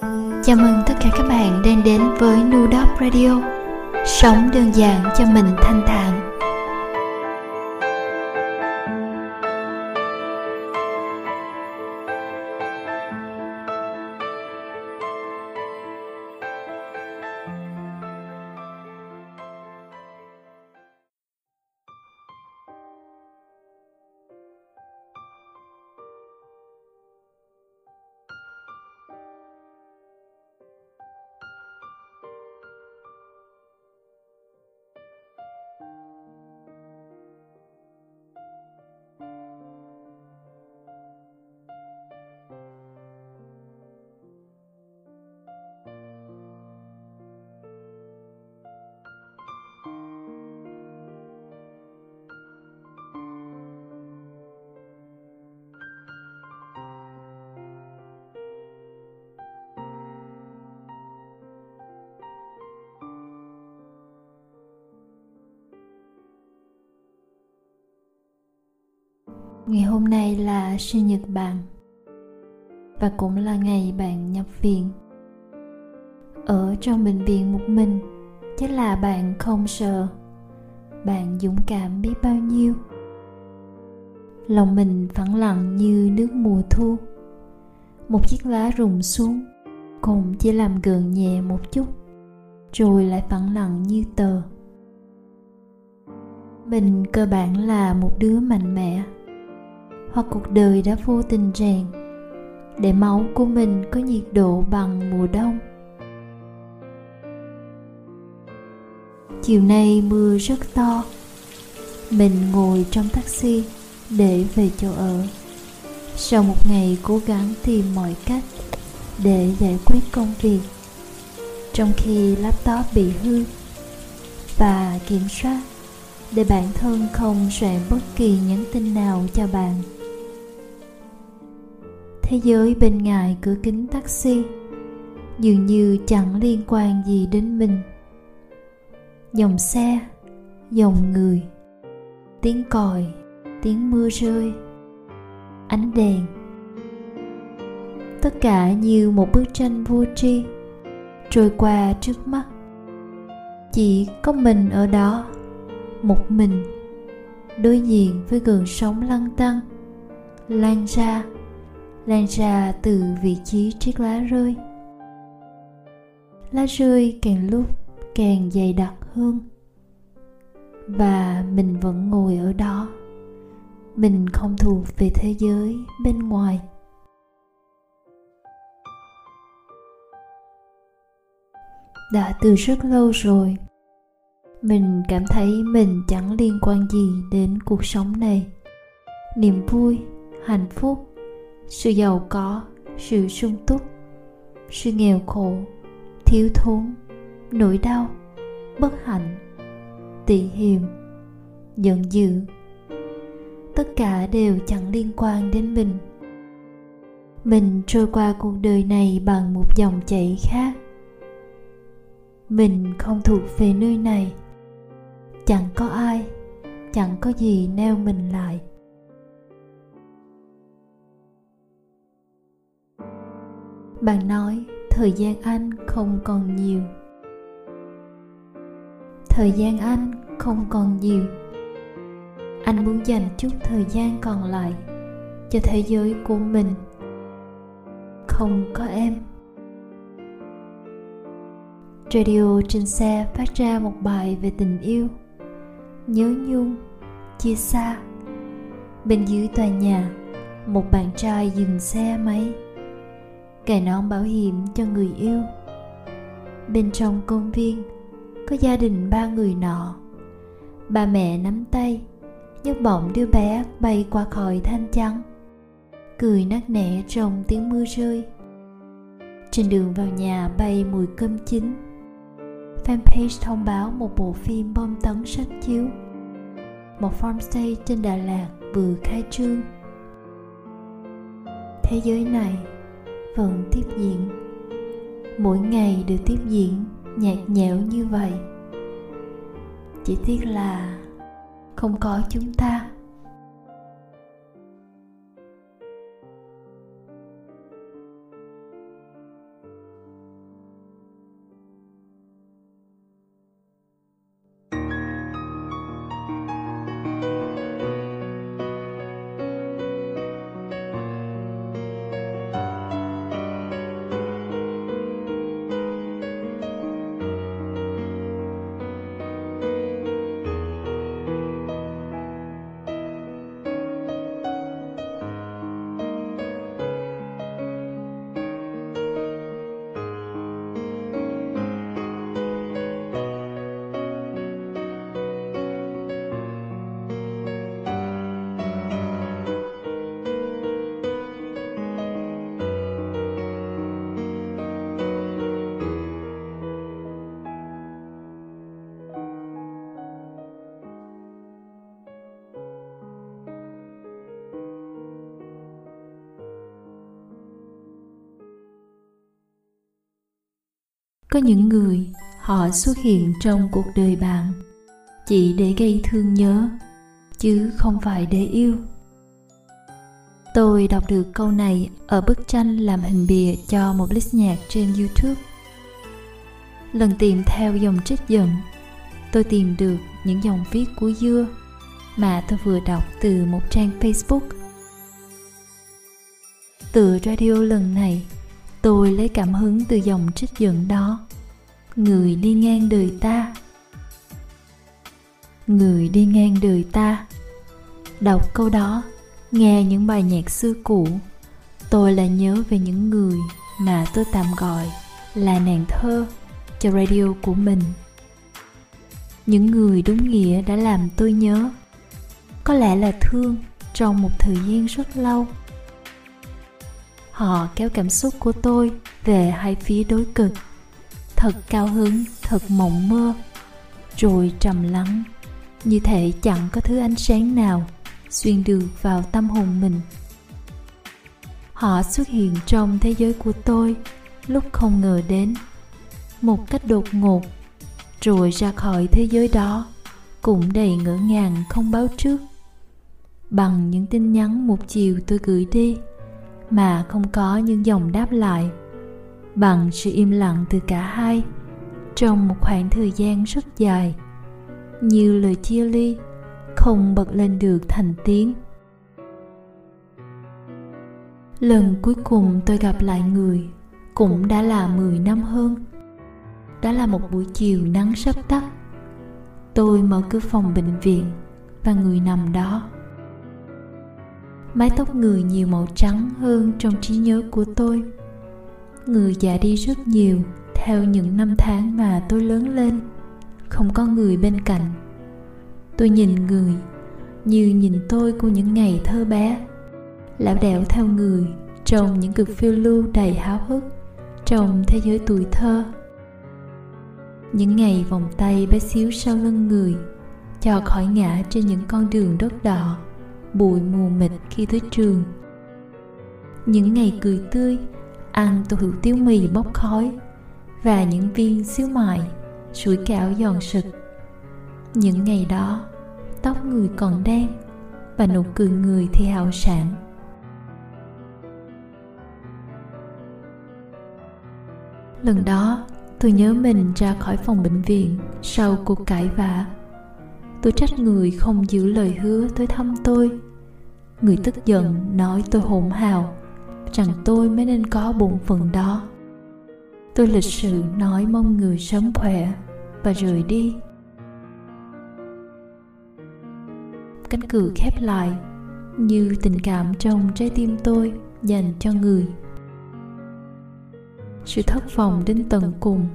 Chào mừng tất cả các bạn đang đến với Nudop Radio. Sống đơn giản cho mình thanh thản. Sinh nhật bạn và cũng là ngày bạn nhập viện. Ở trong bệnh viện một mình, chắc là bạn không sợ. Bạn dũng cảm biết bao nhiêu? Lòng mình phẳng lặng như nước mùa thu. Một chiếc lá rụng xuống, cũng chỉ làm gợn nhẹ một chút, rồi lại phẳng lặng như tờ. Mình cơ bản là một đứa mạnh mẽ hoặc cuộc đời đã vô tình rèn để máu của mình có nhiệt độ bằng mùa đông. Chiều nay mưa rất to, mình ngồi trong taxi để về chỗ ở. Sau một ngày cố gắng tìm mọi cách để giải quyết công việc, trong khi laptop bị hư và kiểm soát, để bản thân không soạn bất kỳ nhắn tin nào cho bạn thế giới bên ngoài cửa kính taxi, dường như chẳng liên quan gì đến mình. Dòng xe, dòng người, tiếng còi, tiếng mưa rơi, ánh đèn. Tất cả như một bức tranh vô tri, trôi qua trước mắt. Chỉ có mình ở đó, một mình, đối diện với gần sóng lăn tăng, lan ra lan ra từ vị trí chiếc lá rơi. Lá rơi càng lúc càng dày đặc hơn. Và mình vẫn ngồi ở đó. Mình không thuộc về thế giới bên ngoài. Đã từ rất lâu rồi, mình cảm thấy mình chẳng liên quan gì đến cuộc sống này. Niềm vui, hạnh phúc sự giàu có, sự sung túc, sự nghèo khổ, thiếu thốn, nỗi đau, bất hạnh, tị hiềm, giận dữ. Tất cả đều chẳng liên quan đến mình. Mình trôi qua cuộc đời này bằng một dòng chảy khác. Mình không thuộc về nơi này. Chẳng có ai, chẳng có gì neo mình lại. Bạn nói, thời gian anh không còn nhiều. Thời gian anh không còn nhiều. Anh muốn dành chút thời gian còn lại cho thế giới của mình. Không có em. Radio trên xe phát ra một bài về tình yêu. Nhớ nhung, chia xa. Bên dưới tòa nhà, một bạn trai dừng xe máy kẻ nón bảo hiểm cho người yêu. Bên trong công viên, có gia đình ba người nọ. Ba mẹ nắm tay, nhấc bổng đứa bé bay qua khỏi thanh trắng. Cười nắc nẻ trong tiếng mưa rơi. Trên đường vào nhà bay mùi cơm chín. Fanpage thông báo một bộ phim bom tấn sắp chiếu. Một farmstay trên đà lạt vừa khai trương. Thế giới này vẫn tiếp diễn. Mỗi ngày đều tiếp diễn nhạt nhẽo như vậy. Chỉ tiếc là không có chúng ta. Những người họ xuất hiện trong cuộc đời bạn, chỉ để gây thương nhớ, chứ không phải để yêu. Tôi đọc được câu này ở bức tranh làm hình bìa cho một list nhạc trên youtube. Lần tìm theo dòng trích dẫn, tôi tìm được những dòng viết của dưa mà tôi vừa đọc từ một trang facebook. Từ radio lần này, tôi lấy cảm hứng từ dòng trích dẫn đó người đi ngang đời ta. Người đi ngang đời ta. Đọc câu đó, nghe những bài nhạc xưa cũ. Tôi lại nhớ về những người mà tôi tạm gọi là nàng thơ cho radio của mình. Những người đúng nghĩa đã làm tôi nhớ. Có lẽ là thương trong một thời gian rất lâu. Họ kéo cảm xúc của tôi về hai phía đối cực thật cao hứng, thật mộng mơ, rồi trầm lắng. Như thể chẳng có thứ ánh sáng nào xuyên được vào tâm hồn mình. Họ xuất hiện trong thế giới của tôi lúc không ngờ đến. Một cách đột ngột, rồi ra khỏi thế giới đó, cũng đầy ngỡ ngàng không báo trước. Bằng những tin nhắn một chiều tôi gửi đi, mà không có những dòng đáp lại bằng sự im lặng từ cả hai, trong một khoảng thời gian rất dài, như lời chia ly, không bật lên được thành tiếng. Lần cuối cùng tôi gặp lại người cũng đã là 10 năm hơn. Đó là một buổi chiều nắng sắp tắt. Tôi mở cửa phòng bệnh viện và người nằm đó. Mái tóc người nhiều màu trắng hơn trong trí nhớ của tôi người già đi rất nhiều, theo những năm tháng mà tôi lớn lên. Không có người bên cạnh. Tôi nhìn người, như nhìn tôi của những ngày thơ bé. Lão đẻo theo người trong những cực phiêu lưu đầy háo hức trong thế giới tuổi thơ. Những ngày vòng tay bé xíu sau lưng người, cho khỏi ngã trên những con đường đất đỏ, bụi mù mịt khi tới trường. Những ngày cười tươi ăn tô hủ tiếu mì bốc khói và những viên xíu mại, sủi cảo giòn sực. Những ngày đó, tóc người còn đen và nụ cười người thì hào sảng. Lần đó, tôi nhớ mình ra khỏi phòng bệnh viện sau cuộc cãi vã. Tôi trách người không giữ lời hứa tới thăm tôi. Người tức giận nói tôi hỗn hào rằng tôi mới nên có bổn phận đó. Tôi lịch sự nói mong người sớm khỏe và rời đi. Cánh cửa khép lại như tình cảm trong trái tim tôi dành cho người. Sự thất vọng đến tận cùng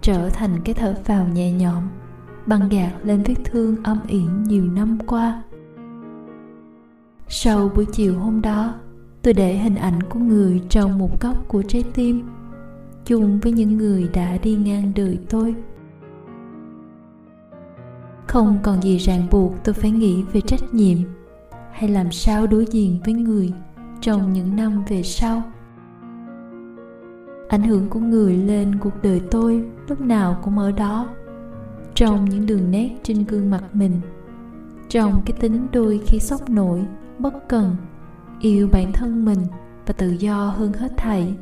trở thành cái thở phào nhẹ nhõm, băng gạt lên vết thương âm ỉ nhiều năm qua. Sau buổi chiều hôm đó tôi để hình ảnh của người trong một góc của trái tim, chung với những người đã đi ngang đời tôi. Không còn gì ràng buộc tôi phải nghĩ về trách nhiệm hay làm sao đối diện với người trong những năm về sau. Ảnh hưởng của người lên cuộc đời tôi lúc nào cũng ở đó, trong những đường nét trên gương mặt mình, trong cái tính đôi khi sốc nổi, bất cần yêu bản thân mình và tự do hơn hết thảy.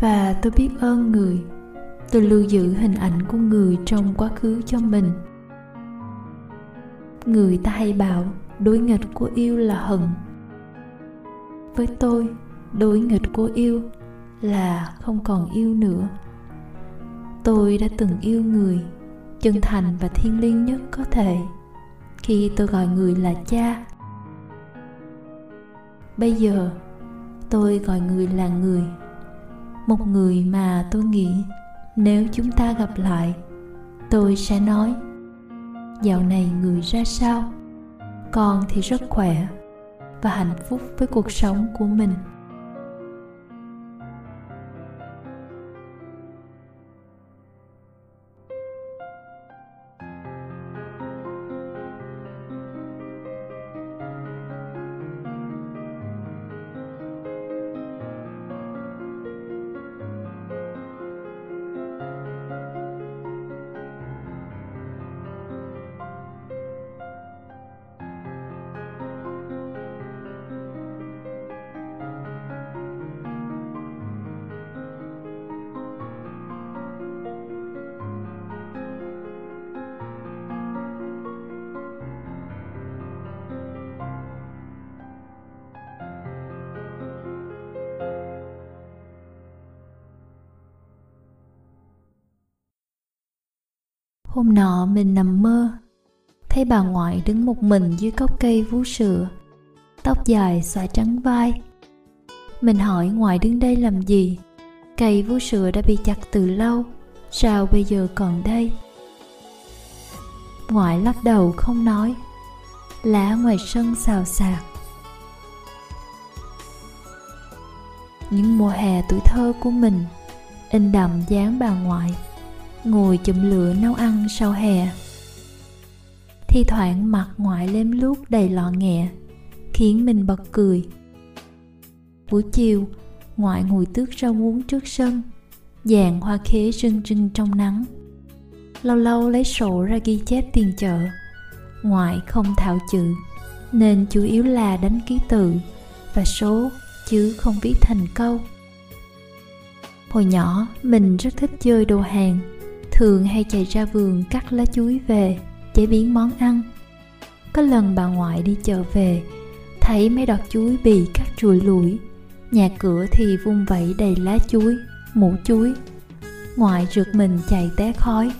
Và tôi biết ơn người. Tôi lưu giữ hình ảnh của người trong quá khứ cho mình. Người ta hay bảo, đối nghịch của yêu là hận. Với tôi, đối nghịch của yêu là không còn yêu nữa. Tôi đã từng yêu người, chân thành và thiêng liêng nhất có thể. Khi tôi gọi người là cha bây giờ, tôi gọi người là người, một người mà tôi nghĩ nếu chúng ta gặp lại, tôi sẽ nói, dạo này người ra sao? Con thì rất khỏe và hạnh phúc với cuộc sống của mình. Hôm nọ mình nằm mơ, thấy bà ngoại đứng một mình dưới gốc cây vú sữa, tóc dài xõa trắng vai. Mình hỏi ngoại đứng đây làm gì? Cây vú sữa đã bị chặt từ lâu, sao bây giờ còn đây? Ngoại lắc đầu không nói, lá ngoài sân xào xạc. Những mùa hè tuổi thơ của mình, in đậm dáng bà ngoại ngồi chụm lửa nấu ăn sau hè. Thi thoảng mặt ngoại lem lút đầy lọ nghẹ, khiến mình bật cười. Buổi chiều, ngoại ngồi tước rau muống trước sân dàn hoa khế rưng rưng trong nắng. Lâu lâu lấy sổ ra ghi chép tiền chợ, ngoại không thạo chữ, nên chủ yếu là đánh ký tự và số chứ không viết thành câu. Hồi nhỏ, mình rất thích chơi đồ hàng thường hay chạy ra vườn cắt lá chuối về chế biến món ăn. Có lần bà ngoại đi chợ về, thấy mấy đọt chuối bị cắt trụi lủi. Nhà cửa thì vung vẩy đầy lá chuối, mũ chuối. Ngoại rượt mình chạy té khói.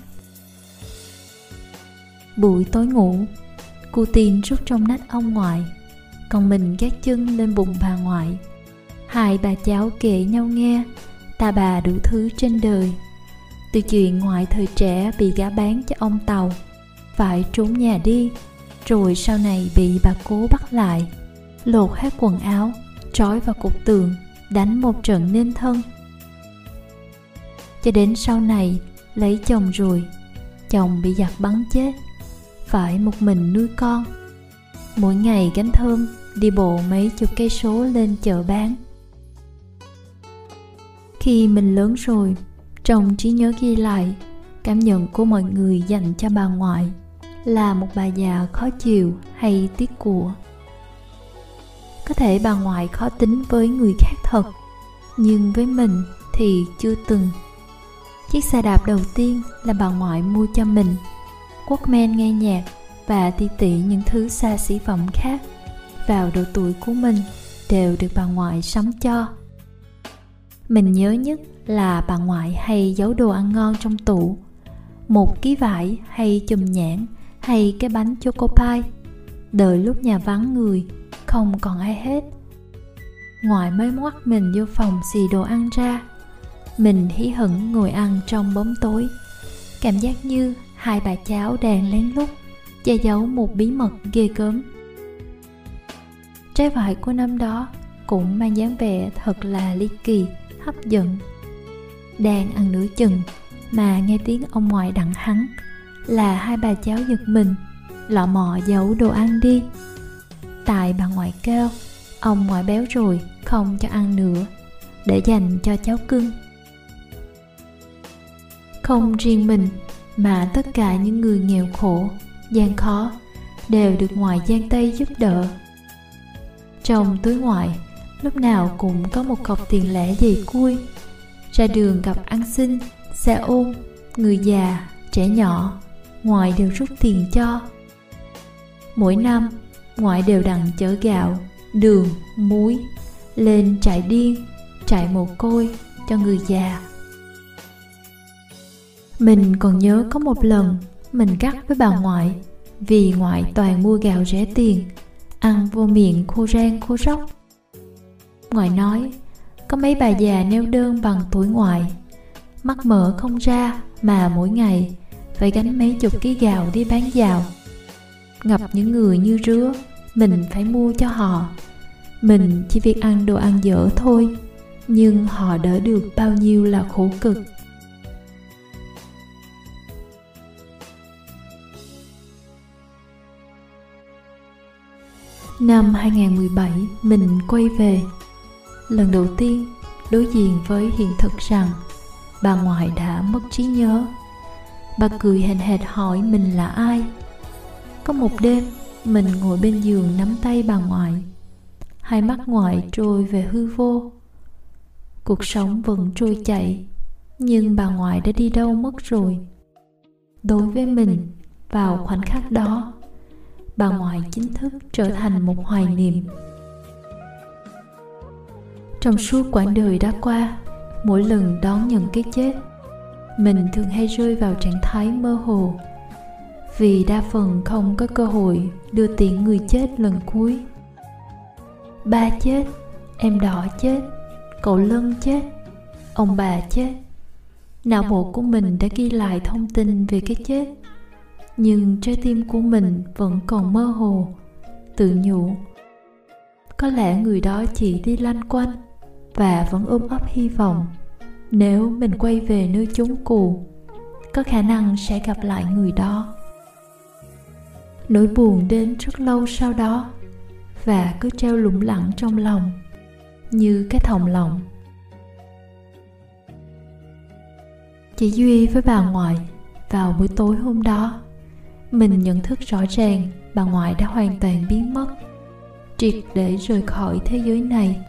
Buổi tối ngủ cô tin rút trong nách ông ngoại. Còn mình gác chân lên bụng bà ngoại. Hai bà cháu kể nhau nghe, ta bà đủ thứ trên đời từ chuyện ngoại thời trẻ bị gã bán cho ông tàu. Phải trốn nhà đi, rồi sau này bị bà cố bắt lại. Lột hết quần áo, trói vào cục tường, đánh một trận nên thân. Cho đến sau này, lấy chồng rồi, chồng bị giặc bắn chết. Phải một mình nuôi con. Mỗi ngày gánh thơm, đi bộ mấy chục cây số lên chợ bán. Khi mình lớn rồi trong trí nhớ ghi lại, cảm nhận của mọi người dành cho bà ngoại là một bà già khó chịu hay tiếc của. Có thể bà ngoại khó tính với người khác thật, nhưng với mình thì chưa từng. Chiếc xe đạp đầu tiên là bà ngoại mua cho mình. Quốc men nghe nhạc và ti tỉ những thứ xa xỉ phẩm khác vào độ tuổi của mình đều được bà ngoại sắm cho. Mình nhớ nhất là bà ngoại hay giấu đồ ăn ngon trong tủ, một ký vải hay chùm nhãn hay cái bánh choco pie. Đợi lúc nhà vắng người, không còn ai hết. Ngoại mới ngoắt mình vô phòng xì đồ ăn ra. Mình hí hửng ngồi ăn trong bóng tối. Cảm giác như hai bà cháu đang lén lút che giấu một bí mật ghê gớm. Trái vải của năm đó cũng mang dáng vẻ thật là ly kỳ, hấp dẫn đang ăn nửa chừng mà nghe tiếng ông ngoại đặng hắn là hai bà cháu giật mình lọ mọ giấu đồ ăn đi. Tại bà ngoại kêu ông ngoại béo rồi không cho ăn nữa để dành cho cháu cưng. Không riêng mình mà tất cả những người nghèo khổ gian khó đều được ngoại gian tay giúp đỡ. trong túi ngoại lúc nào cũng có một cọc tiền lẻ dày cui ra đường gặp ăn xin, xe ôm, người già, trẻ nhỏ ngoại đều rút tiền cho. Mỗi năm, ngoại đều đặn chở gạo, đường, muối lên trại điên, trại mồ côi cho người già. Mình còn nhớ có một lần, mình gắt với bà ngoại, vì ngoại toàn mua gạo rẻ tiền, ăn vô miệng khô rang, khô róc. Ngoại nói có mấy bà già neo đơn bằng tuổi ngoại. Mắt mở không ra mà mỗi ngày phải gánh mấy chục ký gạo đi bán dạo. Gặp những người như rứa mình phải mua cho họ. Mình chỉ việc ăn đồ ăn dở thôi nhưng họ đỡ được bao nhiêu là khổ cực. Năm 2017, mình quay về. Lần đầu tiên đối diện với hiện thực rằng bà ngoại đã mất trí nhớ. Bà cười hèn hệt hỏi mình là ai. Có một đêm, mình ngồi bên giường nắm tay bà ngoại. Hai mắt ngoại trôi về hư vô. Cuộc sống vẫn trôi chảy nhưng bà ngoại đã đi đâu mất rồi. Đối với mình, vào khoảnh khắc đó, bà ngoại chính thức trở thành một hoài niệm trong suốt quãng đời đã qua, mỗi lần đón nhận cái chết, mình thường hay rơi vào trạng thái mơ hồ. Vì đa phần không có cơ hội đưa tiễn người chết lần cuối. Ba chết, em đỏ chết, cậu lân chết, ông bà chết. Não bộ của mình đã ghi lại thông tin về cái chết, nhưng trái tim của mình vẫn còn mơ hồ, tự nhủ. Có lẽ người đó chỉ đi lanh quanh và vẫn ôm ấp hy vọng. Nếu mình quay về nơi chốn cũ, có khả năng sẽ gặp lại người đó. Nỗi buồn đến rất lâu sau đó và cứ treo lủng lẳng trong lòng như cái thòng lọng. Chỉ duy với bà ngoại, vào buổi tối hôm đó, mình nhận thức rõ ràng bà ngoại đã hoàn toàn biến mất. Triệt để rời khỏi thế giới này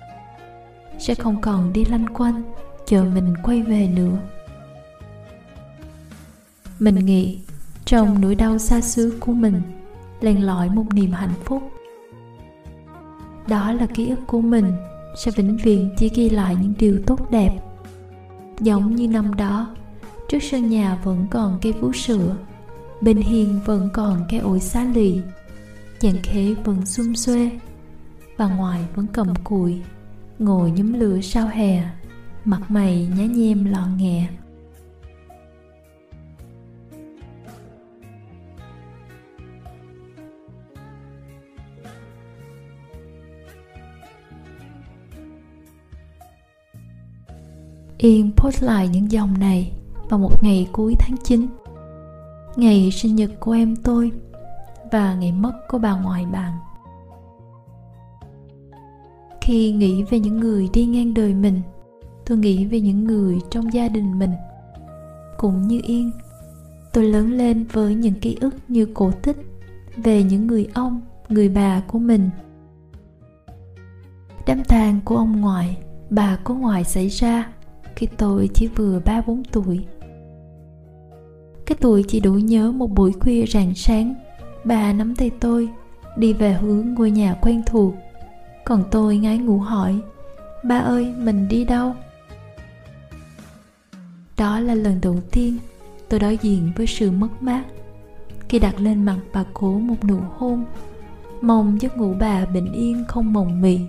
sẽ không còn đi lanh quanh, chờ mình quay về nữa. Mình nghĩ, trong nỗi đau xa xứ của mình, len lỏi một niềm hạnh phúc. Đó là ký ức của mình, sẽ vĩnh viễn chỉ ghi lại những điều tốt đẹp. Giống như năm đó, trước sân nhà vẫn còn cây vú sữa, bên hiên vẫn còn cây ổi xá lì, chàng khế vẫn xum xuê và ngoài vẫn cầm cùi ngồi nhóm lửa sau hè, mặt mày nhá nhem lọ nghè. Yên post lại những dòng này vào một ngày cuối tháng 9 Ngày sinh nhật của em tôi và ngày mất của bà ngoại bạn. Khi nghĩ về những người đi ngang đời mình Tôi nghĩ về những người trong gia đình mình Cũng như Yên Tôi lớn lên với những ký ức như cổ tích Về những người ông, người bà của mình Đám tang của ông ngoại, bà của ngoại xảy ra khi tôi chỉ vừa ba bốn tuổi. Cái tuổi chỉ đủ nhớ một buổi khuya rạng sáng, bà nắm tay tôi đi về hướng ngôi nhà quen thuộc. Còn tôi ngái ngủ hỏi, ba ơi mình đi đâu? Đó là lần đầu tiên tôi đối diện với sự mất mát khi đặt lên mặt bà cố một nụ hôn mong giấc ngủ bà bình yên không mộng mị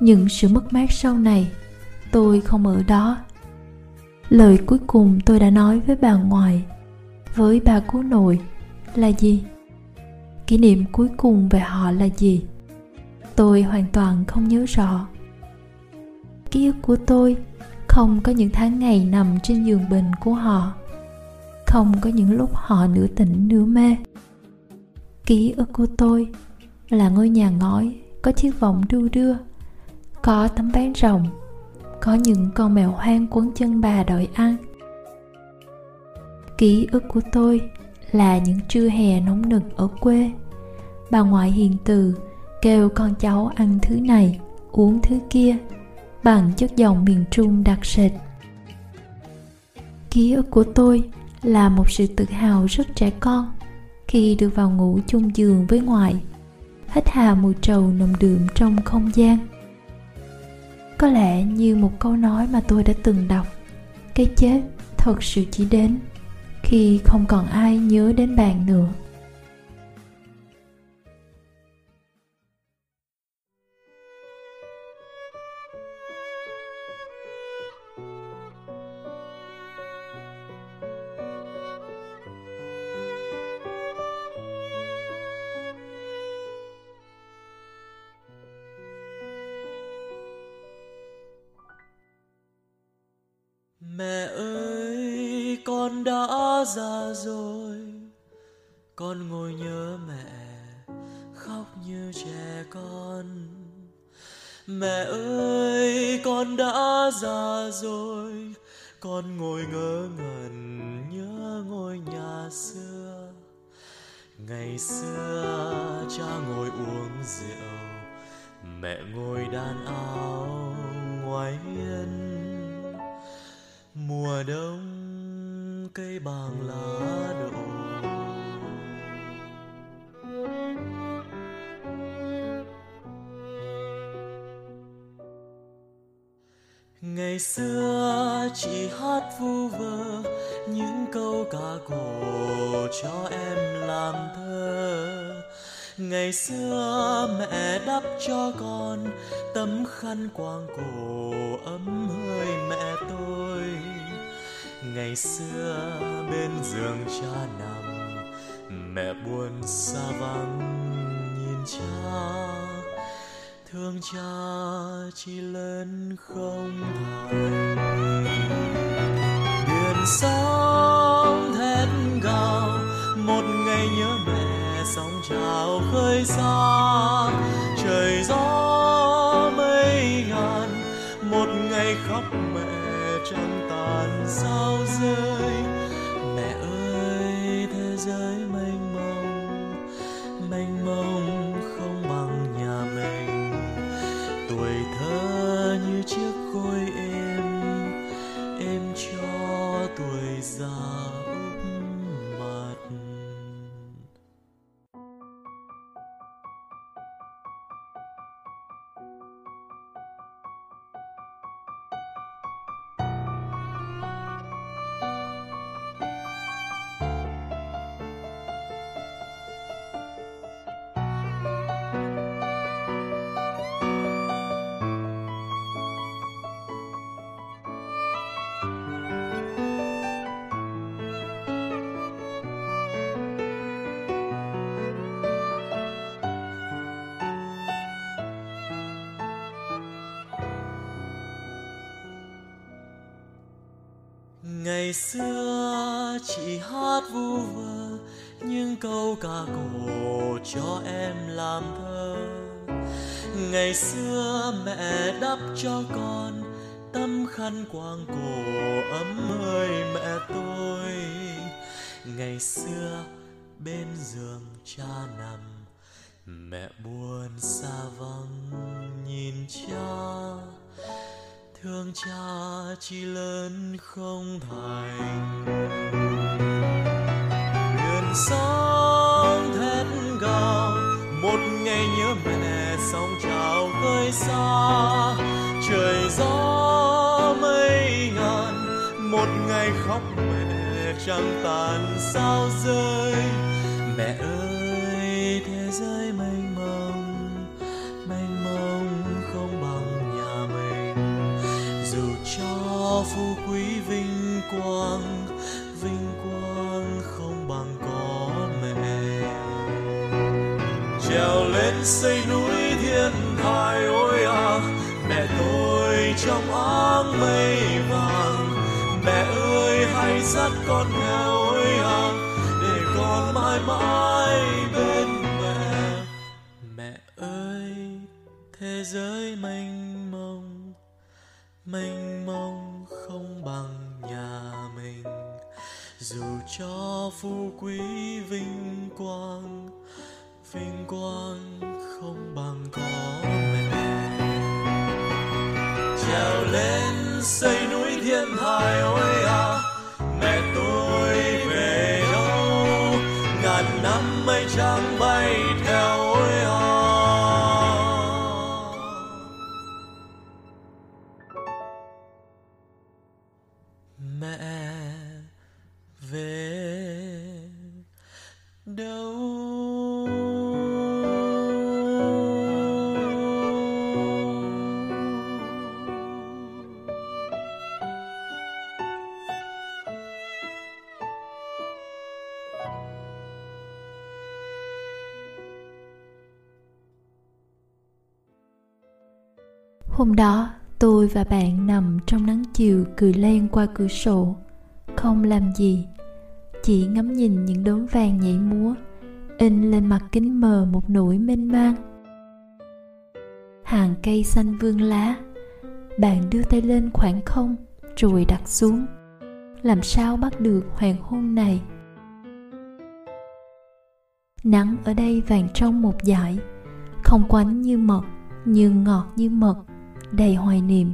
những sự mất mát sau này tôi không ở đó lời cuối cùng tôi đã nói với bà ngoại với ba cú nội là gì? Kỷ niệm cuối cùng về họ là gì? Tôi hoàn toàn không nhớ rõ. Ký ức của tôi không có những tháng ngày nằm trên giường bệnh của họ, không có những lúc họ nửa tỉnh nửa mê. Ký ức của tôi là ngôi nhà ngói có chiếc vọng đu đưa, có tấm ván rồng có những con mèo hoang quấn chân bà đòi ăn ký ức của tôi là những trưa hè nóng nực ở quê. Bà ngoại hiền từ kêu con cháu ăn thứ này, uống thứ kia, bằng chất giọng miền trung đặc sệt. Ký ức của tôi là một sự tự hào rất trẻ con khi được vào ngủ chung giường với ngoại, hít hà mùi trầu nồng đượm trong không gian. Có lẽ như một câu nói mà tôi đã từng đọc, cái chết thật sự chỉ đến khi không còn ai nhớ đến bạn nữa. Ngày xưa chỉ hát vu vơ, những câu ca cổ cho em làm thơ. Ngày xưa mẹ đắp cho con tấm khăn quàng cổ ấm hơi mẹ tôi. Ngày xưa bên giường cha nằm, mẹ buồn xa vắng nhìn cha thương cha chỉ lớn không thành biển sóng thét gào, một ngày nhớ mẹ sóng trào khơi xa trời gió mây ngàn, một ngày khóc ngày xưa chị hát vu vơ những câu ca cổ cho em làm thơ. Ngày xưa mẹ đắp cho con tấm khăn quàng cổ ấm ơi mẹ tôi. Ngày xưa bên giường cha nằm, mẹ buồn xa vắng nhìn cha thương cha chi lớn không thành. Biển sóng thét gào một ngày nhớ mẹ sóng trào khơi xa. Trời gió mây ngàn, một ngày khóc mẹ trăng tàn sao rơi. Mẹ ơi xây núi thiên thai, ôi à mẹ tôi trong áng mây vàng. Mẹ ơi, hãy dắt con theo, ôi à để con mãi mãi bên mẹ. Mẹ ơi, thế giới mênh mông mênh mông không bằng nhà mình. Dù cho phú quý vinh quang vinh quang không bằng có mẹ. Trèo lên xây núi thiên thai ôi à mẹ tôi về đâu? Ngàn năm mây trắng bay Hôm đó, tôi và bạn nằm trong nắng chiều cười len qua cửa sổ, không làm gì, chỉ ngắm nhìn những đốm vàng nhảy múa, in lên mặt kính mờ một nỗi mênh mang. Hàng cây xanh vương lá, bạn đưa tay lên khoảng không rồi đặt xuống. Làm sao bắt được hoàng hôn này? Nắng ở đây vàng trong một dải, không quánh như mật, nhưng ngọt như mật, đầy hoài niệm.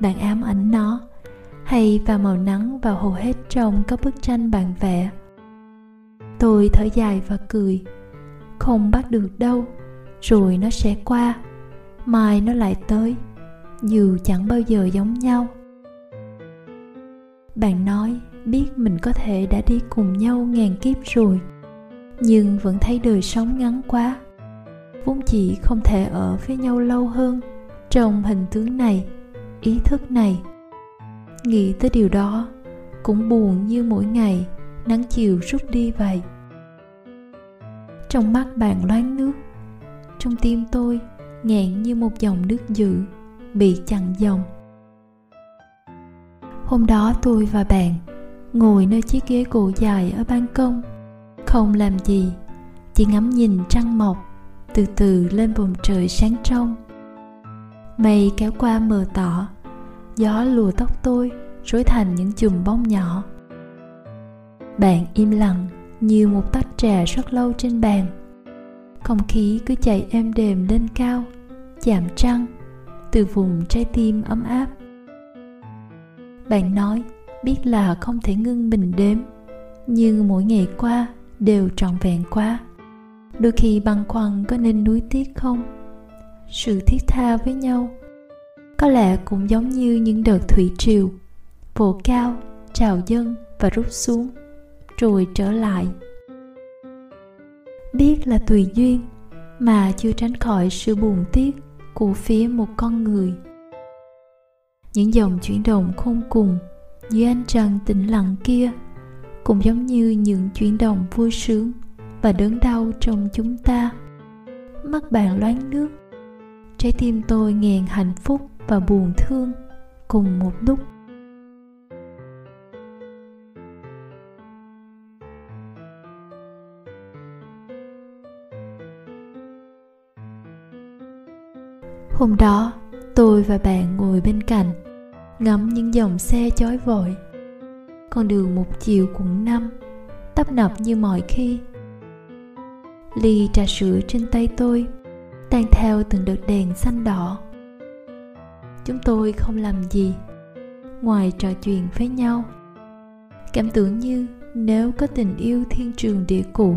Bạn ám ảnh nó, hay và màu nắng vào hầu hết trong các bức tranh bạn vẽ. Tôi thở dài và cười, không bắt được đâu, rồi nó sẽ qua, mai nó lại tới, dù chẳng bao giờ giống nhau bạn nói biết mình có thể đã đi cùng nhau ngàn kiếp rồi nhưng vẫn thấy đời sống ngắn quá vốn chỉ không thể ở với nhau lâu hơn trong hình tướng này, ý thức này, nghĩ tới điều đó, cũng buồn như mỗi ngày, nắng chiều rút đi vậy. Trong mắt bạn loáng nước, trong tim tôi nghẹn như một dòng nước dữ, bị chặn dòng. Hôm đó tôi và bạn ngồi nơi chiếc ghế gỗ dài ở ban công, không làm gì, chỉ ngắm nhìn trăng mọc từ từ lên vùng trời sáng trong mây kéo qua mờ tỏ gió lùa tóc tôi, rối thành những chùm bông nhỏ. Bạn im lặng như một tách trà rất lâu trên bàn. Không khí cứ chạy êm đềm lên cao, chạm trăng từ vùng trái tim ấm áp. Bạn nói, biết là không thể ngưng mình đếm, nhưng mỗi ngày qua đều trọn vẹn quá. Đôi khi băn khoăn có nên nuối tiếc không? Sự thiết tha với nhau. Có lẽ cũng giống như những đợt thủy triều vỗ cao, trào dâng và rút xuống, rồi trở lại. Biết là tùy duyên, mà chưa tránh khỏi sự buồn tiếc của phía một con người. Những dòng chuyển động khôn cùng dưới ánh trăng tĩnh lặng kia cũng giống như những chuyển động vui sướng và đớn đau trong chúng ta. Mắt bạn loáng nước trái tim tôi nghẹn hạnh phúc và buồn thương cùng một lúc. Hôm đó, tôi và bạn ngồi bên cạnh, ngắm những dòng xe chói vội. Con đường một chiều quận năm, tấp nập như mọi khi. Ly trà sữa trên tay tôi tan theo từng đợt đèn xanh đỏ. Chúng tôi không làm gì ngoài trò chuyện với nhau. Cảm tưởng như nếu có tình yêu thiên trường địa cũ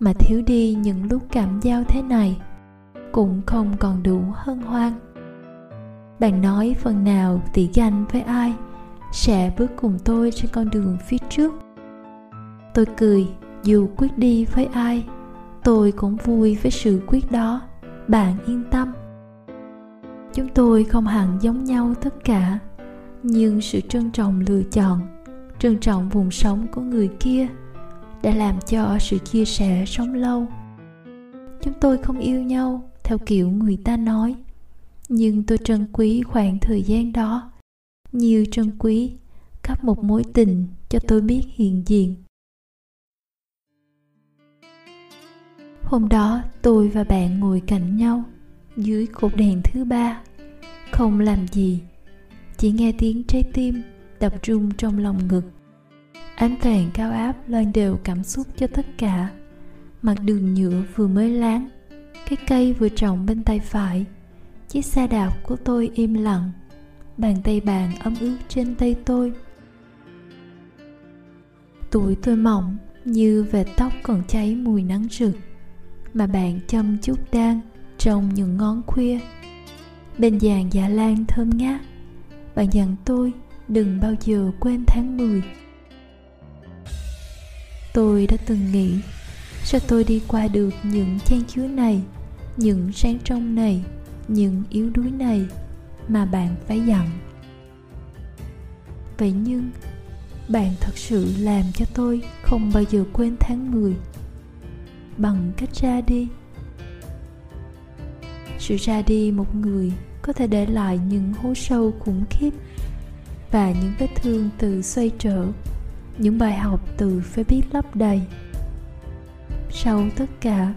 mà thiếu đi những lúc cảm giao thế này cũng không còn đủ hân hoan. Bạn nói phần nào tỷ ganh với ai sẽ bước cùng tôi trên con đường phía trước. Tôi cười dù quyết đi với ai, tôi cũng vui với sự quyết đó bạn yên tâm. Chúng tôi không hẳn giống nhau tất cả, nhưng sự trân trọng lựa chọn, trân trọng vùng sống của người kia đã làm cho sự chia sẻ sống lâu. Chúng tôi không yêu nhau theo kiểu người ta nói, nhưng tôi trân quý khoảng thời gian đó. Như trân quý cấp một mối tình cho tôi biết hiện diện. Hôm đó, tôi và bạn ngồi cạnh nhau dưới cột đèn thứ ba. Không làm gì, chỉ nghe tiếng trái tim đập rung trong lòng ngực. Ánh vàng cao áp loan đều cảm xúc cho tất cả. Mặt đường nhựa vừa mới láng, cái cây vừa trồng bên tay phải. Chiếc xe đạp của tôi im lặng, bàn tay bạn ấm ướt trên tay tôi. Tuổi tôi mỏng như vệt tóc còn cháy mùi nắng rực mà bạn chăm chút đan trong những ngón khuya. Bên dàn dạ lan thơm ngát, bạn dặn tôi đừng bao giờ quên tháng 10 tôi đã từng nghĩ, sao tôi đi qua được những chan chứa này, những sáng trong này, những yếu đuối này mà bạn phải dặn? Vậy nhưng, bạn thật sự làm cho tôi không bao giờ quên tháng 10 bằng cách ra đi. Sự ra đi một người có thể để lại những hố sâu khủng khiếp và những vết thương từ xoay trở, những bài học từ phải biết lấp đầy sau tất cả,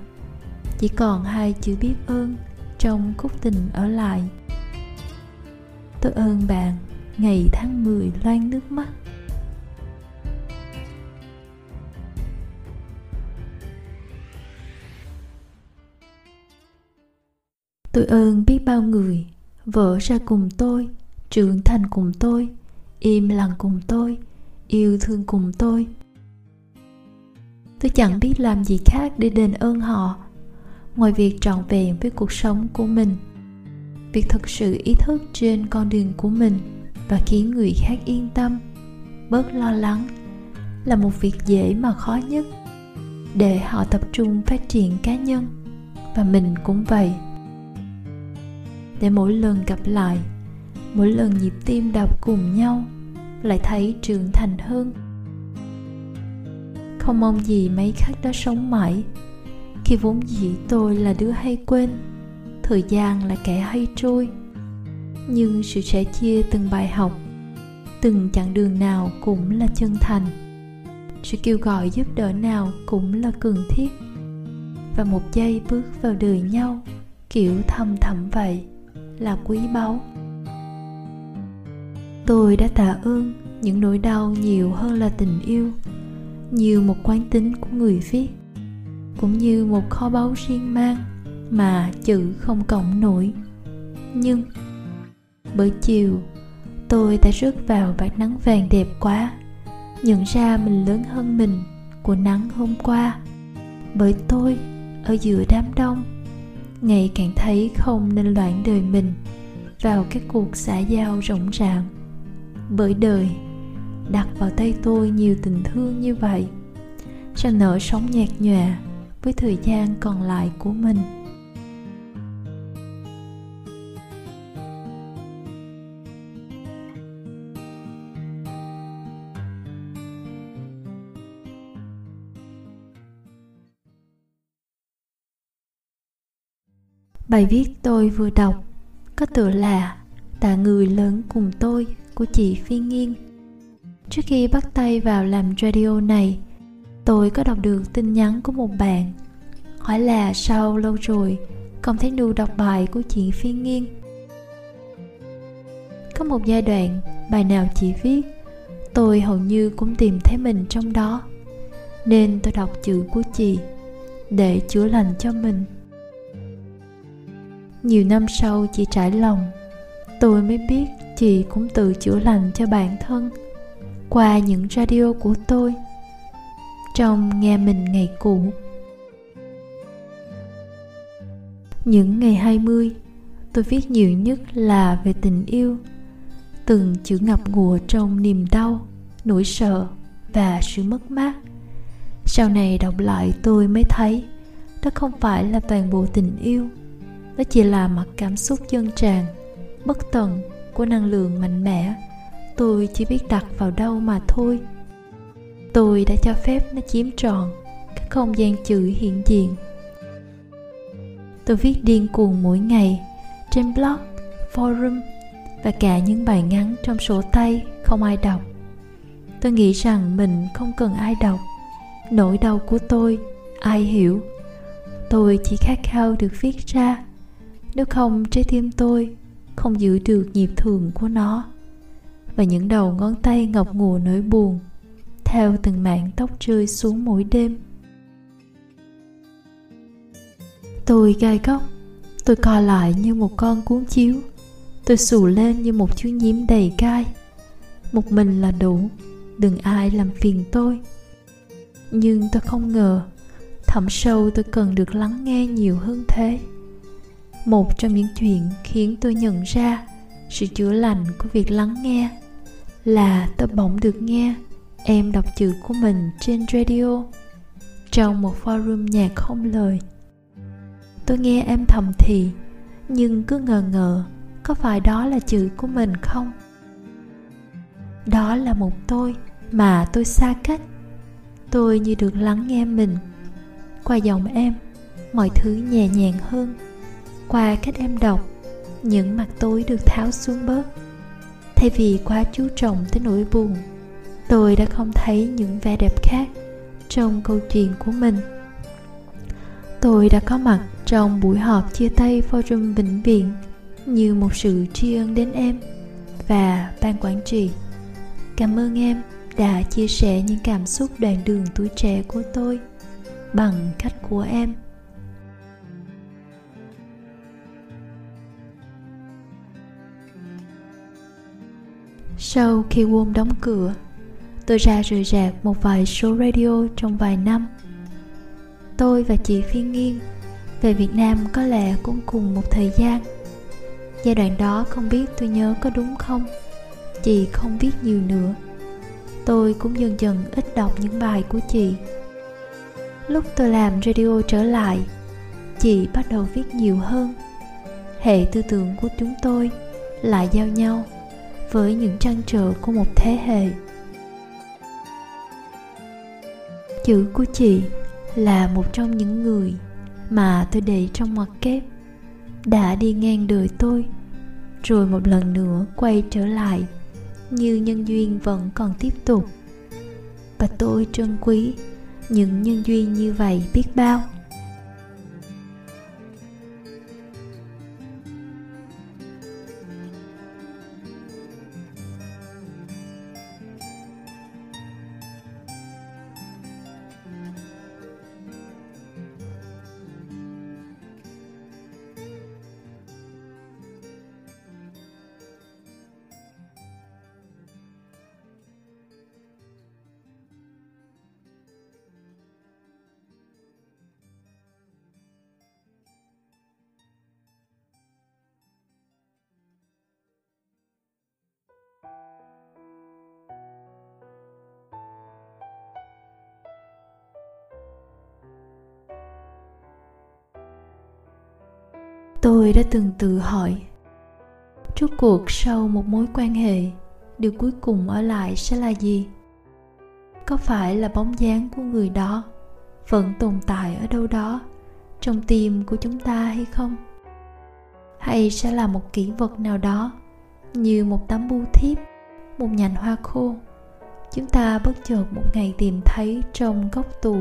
chỉ còn hai chữ biết ơn trong khúc tình ở lại. Tôi ơn bạn, ngày tháng 10 loan nước mắt. Tôi ơn biết bao người, vỡ ra cùng tôi, trưởng thành cùng tôi, im lặng cùng tôi, yêu thương cùng tôi. Tôi chẳng biết làm gì khác để đền ơn họ, ngoài việc trọn vẹn với cuộc sống của mình. Việc thực sự ý thức trên con đường của mình và khiến người khác yên tâm, bớt lo lắng là một việc dễ mà khó nhất để họ tập trung phát triển cá nhân, và mình cũng vậy để mỗi lần gặp lại, mỗi lần nhịp tim đập cùng nhau, lại thấy trưởng thành hơn. Không mong gì mấy khách đó sống mãi. Khi vốn dĩ tôi là đứa hay quên, thời gian là kẻ hay trôi. Nhưng sự sẻ chia từng bài học, từng chặng đường nào cũng là chân thành. Sự kêu gọi giúp đỡ nào cũng là cần thiết. Và một giây bước vào đời nhau, kiểu thầm thầm vậy là quý báu. Tôi đã tạ ơn những nỗi đau nhiều hơn là tình yêu nhiều một quán tính của người viết, cũng như một kho báu riêng mang mà chữ không cộng nổi. Nhưng, bởi chiều, tôi đã rớt vào vạt nắng vàng đẹp quá, nhận ra mình lớn hơn mình của nắng hôm qua. Bởi tôi, ở giữa đám đông ngày càng thấy không nên loạn đời mình vào các cuộc xã giao rộng ràng bởi đời đặt vào tay tôi nhiều tình thương như vậy sao nỡ sống nhạt nhòa với thời gian còn lại của mình. Bài viết tôi vừa đọc có tựa là Tạ người lớn cùng tôi của chị Phi Nghiên. Trước khi bắt tay vào làm radio này, tôi có đọc được tin nhắn của một bạn hỏi là sao lâu rồi không thấy nu đọc bài của chị Phi Nghiên. Có một giai đoạn bài nào chị viết, tôi hầu như cũng tìm thấy mình trong đó, nên tôi đọc chữ của chị để chữa lành cho mình nhiều năm sau chị trải lòng. Tôi mới biết chị cũng tự chữa lành cho bản thân qua những radio của tôi, trong nghe mình ngày cũ. Những ngày 20 tôi viết nhiều nhất là về tình yêu, từng chữ ngập ngùa trong niềm đau, nỗi sợ và sự mất mát. Sau này đọc lại tôi mới thấy đó không phải là toàn bộ tình yêu đó chỉ là mặt cảm xúc dân tràn, bất tận của năng lượng mạnh mẽ. Tôi chỉ biết đặt vào đâu mà thôi. Tôi đã cho phép nó chiếm trọn các không gian chữ hiện diện. Tôi viết điên cuồng mỗi ngày trên blog, forum và cả những bài ngắn trong sổ tay không ai đọc. Tôi nghĩ rằng mình không cần ai đọc. Nỗi đau của tôi, ai hiểu? Tôi chỉ khát khao được viết ra nếu không, trái tim tôi không giữ được nhịp thường của nó. Và những đầu ngón tay ngọc ngùa nỗi buồn theo từng mảng tóc rơi xuống mỗi đêm. Tôi gai góc, tôi co lại như một con cuốn chiếu. Tôi xù lên như một chú nhím đầy gai. Một mình là đủ, đừng ai làm phiền tôi. Nhưng tôi không ngờ, thẳm sâu tôi cần được lắng nghe nhiều hơn thế một trong những chuyện khiến tôi nhận ra sự chữa lành của việc lắng nghe là tôi bỗng được nghe em đọc chữ của mình trên radio trong một forum nhạc không lời. Tôi nghe em thầm thì, nhưng cứ ngờ ngờ có phải đó là chữ của mình không? Đó là một tôi mà tôi xa cách. Tôi như được lắng nghe mình, qua giọng em, mọi thứ nhẹ nhàng hơn qua cách em đọc, những mặt tối được tháo xuống bớt. Thay vì quá chú trọng tới nỗi buồn, tôi đã không thấy những vẻ đẹp khác trong câu chuyện của mình. Tôi đã có mặt trong buổi họp chia tay forum bệnh viện như một sự tri ân đến em và ban quản trị. Cảm ơn em đã chia sẻ những cảm xúc đoạn đường tuổi trẻ của tôi bằng cách của em. Sau khi Wom đóng cửa, tôi ra rời rạc một vài số radio trong vài năm. Tôi và chị Phi Nghiên về Việt Nam có lẽ cũng cùng một thời gian. giai đoạn đó không biết tôi nhớ có đúng không? Chị không viết nhiều nữa. Tôi cũng dần dần ít đọc những bài của chị. Lúc tôi làm radio trở lại chị bắt đầu viết nhiều hơn. Hệ tư tưởng của chúng tôi lại giao nhau với những trăn trở của một thế hệ. Chữ của chị là một trong những người mà tôi để trong mặt kép, đã đi ngang đời tôi, rồi một lần nữa quay trở lại như nhân duyên vẫn còn tiếp tục. Và tôi trân quý những nhân duyên như vậy biết bao. Tôi đã từng tự hỏi, rốt cuộc sau một mối quan hệ, điều cuối cùng ở lại sẽ là gì? Có phải là bóng dáng của người đó vẫn tồn tại ở đâu đó trong tim của chúng ta hay không? Hay sẽ là một kỷ vật nào đó như một tấm bưu thiếp, một nhành hoa khô, chúng ta bất chợt một ngày tìm thấy trong góc tủ?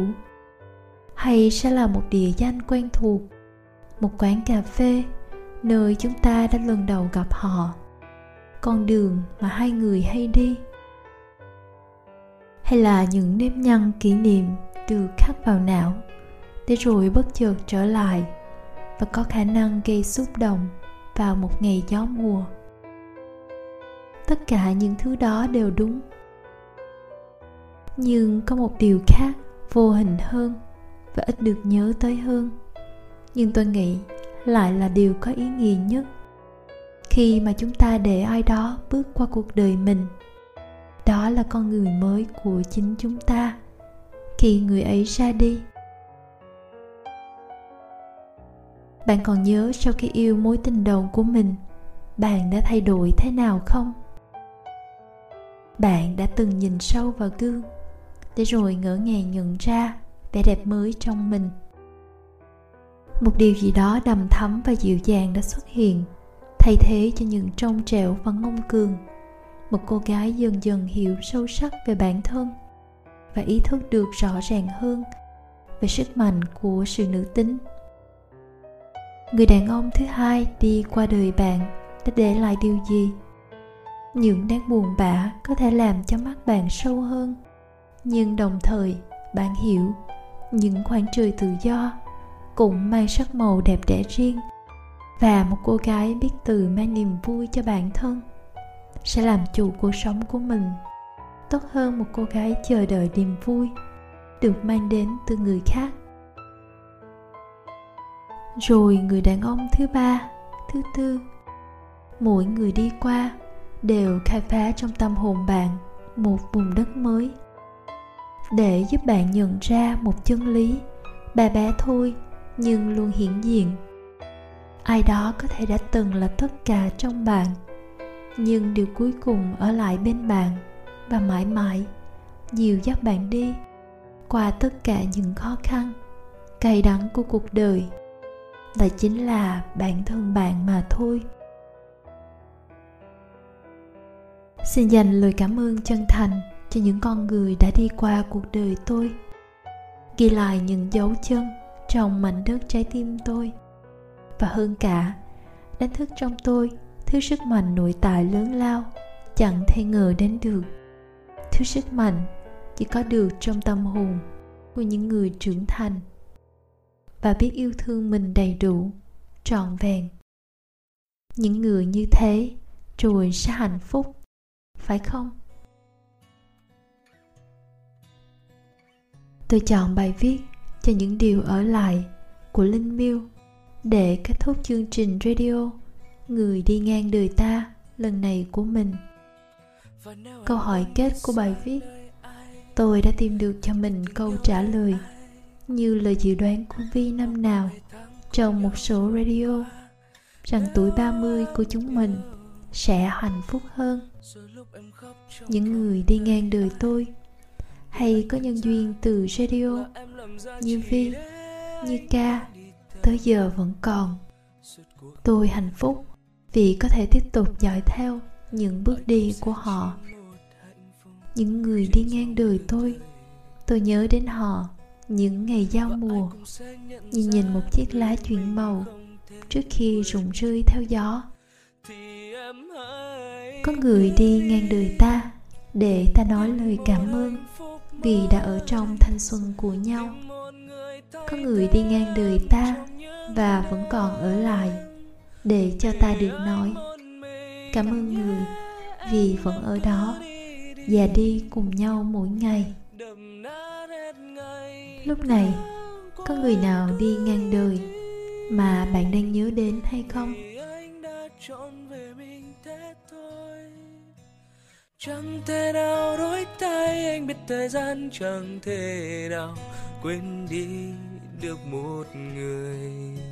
Hay sẽ là một địa danh quen thuộc một quán cà phê nơi chúng ta đã lần đầu gặp họ. Con đường mà hai người hay đi, hay là những nếp nhăn kỷ niệm được khắc vào não để rồi bất chợt trở lại và có khả năng gây xúc động vào một ngày gió mùa. Tất cả những thứ đó đều đúng. Nhưng có một điều khác vô hình hơn và ít được nhớ tới hơn nhưng tôi nghĩ lại là điều có ý nghĩa nhất khi mà chúng ta để ai đó bước qua cuộc đời mình. Đó là con người mới của chính chúng ta khi người ấy ra đi. Bạn còn nhớ sau khi yêu mối tình đầu của mình, bạn đã thay đổi thế nào không? Bạn đã từng nhìn sâu vào gương để rồi ngỡ ngàng nhận ra vẻ đẹp mới trong mình một điều gì đó đầm thắm và dịu dàng đã xuất hiện, thay thế cho những trong trẻo và ngông cường một cô gái dần dần hiểu sâu sắc về bản thân và ý thức được rõ ràng hơn về sức mạnh của sự nữ tính. Người đàn ông thứ hai đi qua đời bạn đã để lại điều gì? Những nét buồn bã có thể làm cho mắt bạn sâu hơn, nhưng đồng thời bạn hiểu những khoảng trời tự do cũng mang sắc màu đẹp đẽ riêng và một cô gái biết từ mang niềm vui cho bản thân sẽ làm chủ cuộc sống của mình. Tốt hơn một cô gái chờ đợi niềm vui được mang đến từ người khác. Rồi người đàn ông thứ ba, thứ tư, mỗi người đi qua đều khai phá trong tâm hồn bạn một vùng đất mới để giúp bạn nhận ra một chân lý. Bà bé thôi nhưng luôn hiển diện. Ai đó có thể đã từng là tất cả trong bạn, nhưng điều cuối cùng ở lại bên bạn và mãi mãi dìu dắt bạn đi qua tất cả những khó khăn, cay đắng của cuộc đời. Là chính là bản thân bạn mà thôi. Xin dành lời cảm ơn chân thành cho những con người đã đi qua cuộc đời tôi. Ghi lại những dấu chân trong mảnh đất trái tim tôi. Và hơn cả, đánh thức trong tôi thứ sức mạnh nội tại lớn lao, chẳng thể ngờ đến được. Thứ sức mạnh chỉ có được trong tâm hồn của những người trưởng thành và biết yêu thương mình đầy đủ, trọn vẹn. Những người như thế rồi sẽ hạnh phúc, phải không? Tôi chọn bài viết cho những điều ở lại của Linh Miêu để kết thúc chương trình radio, người đi ngang đời ta, lần này của mình câu hỏi kết của bài viết, tôi đã tìm được cho mình câu trả lời như lời dự đoán của Vi năm nào trong một số radio, rằng tuổi 30 của chúng mình sẽ hạnh phúc hơn. Những người đi ngang đời tôi hay có nhân duyên từ radio như Vi, như ca tới giờ vẫn còn. Tôi hạnh phúc vì có thể tiếp tục dõi theo những bước đi của họ. Những người đi ngang đời tôi, tôi nhớ đến họ những ngày giao mùa như nhìn một chiếc lá chuyển màu trước khi rụng rơi theo gió có người đi ngang đời ta để ta nói lời cảm ơn vì đã ở trong thanh xuân của nhau. Có người đi ngang đời ta và vẫn còn ở lại để cho ta được nói, cảm ơn người vì vẫn ở đó và đi cùng nhau mỗi ngày. Lúc này, có người nào đi ngang đời mà bạn đang nhớ đến hay không? Chẳng thể nào đổi tay anh biết thời gian chẳng thể nào quên đi được một người.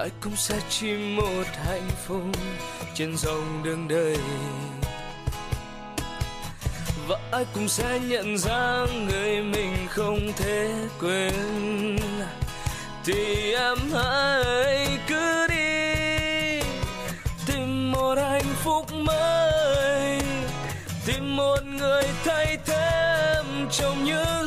Ai cũng sẽ chỉ một hạnh phúc trên dòng đường đời. Và ai cũng sẽ nhận ra người mình không thể quên. Thì em hãy cứ đi, tìm một hạnh phúc mới, tìm một người thay thế trong những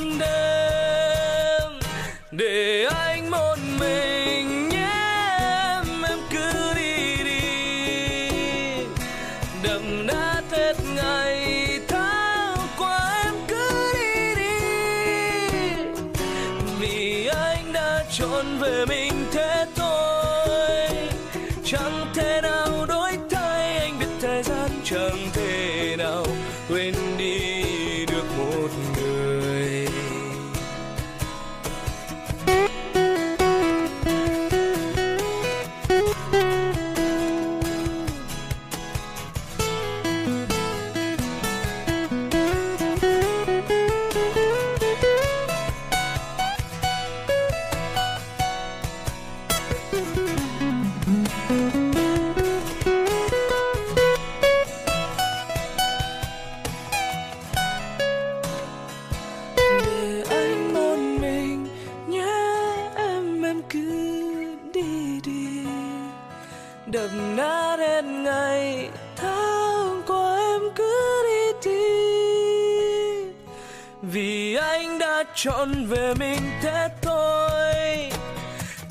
chọn về mình thế thôi.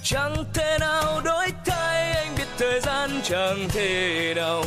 Chẳng thể nào đổi thay, anh biết thời gian chẳng thể nào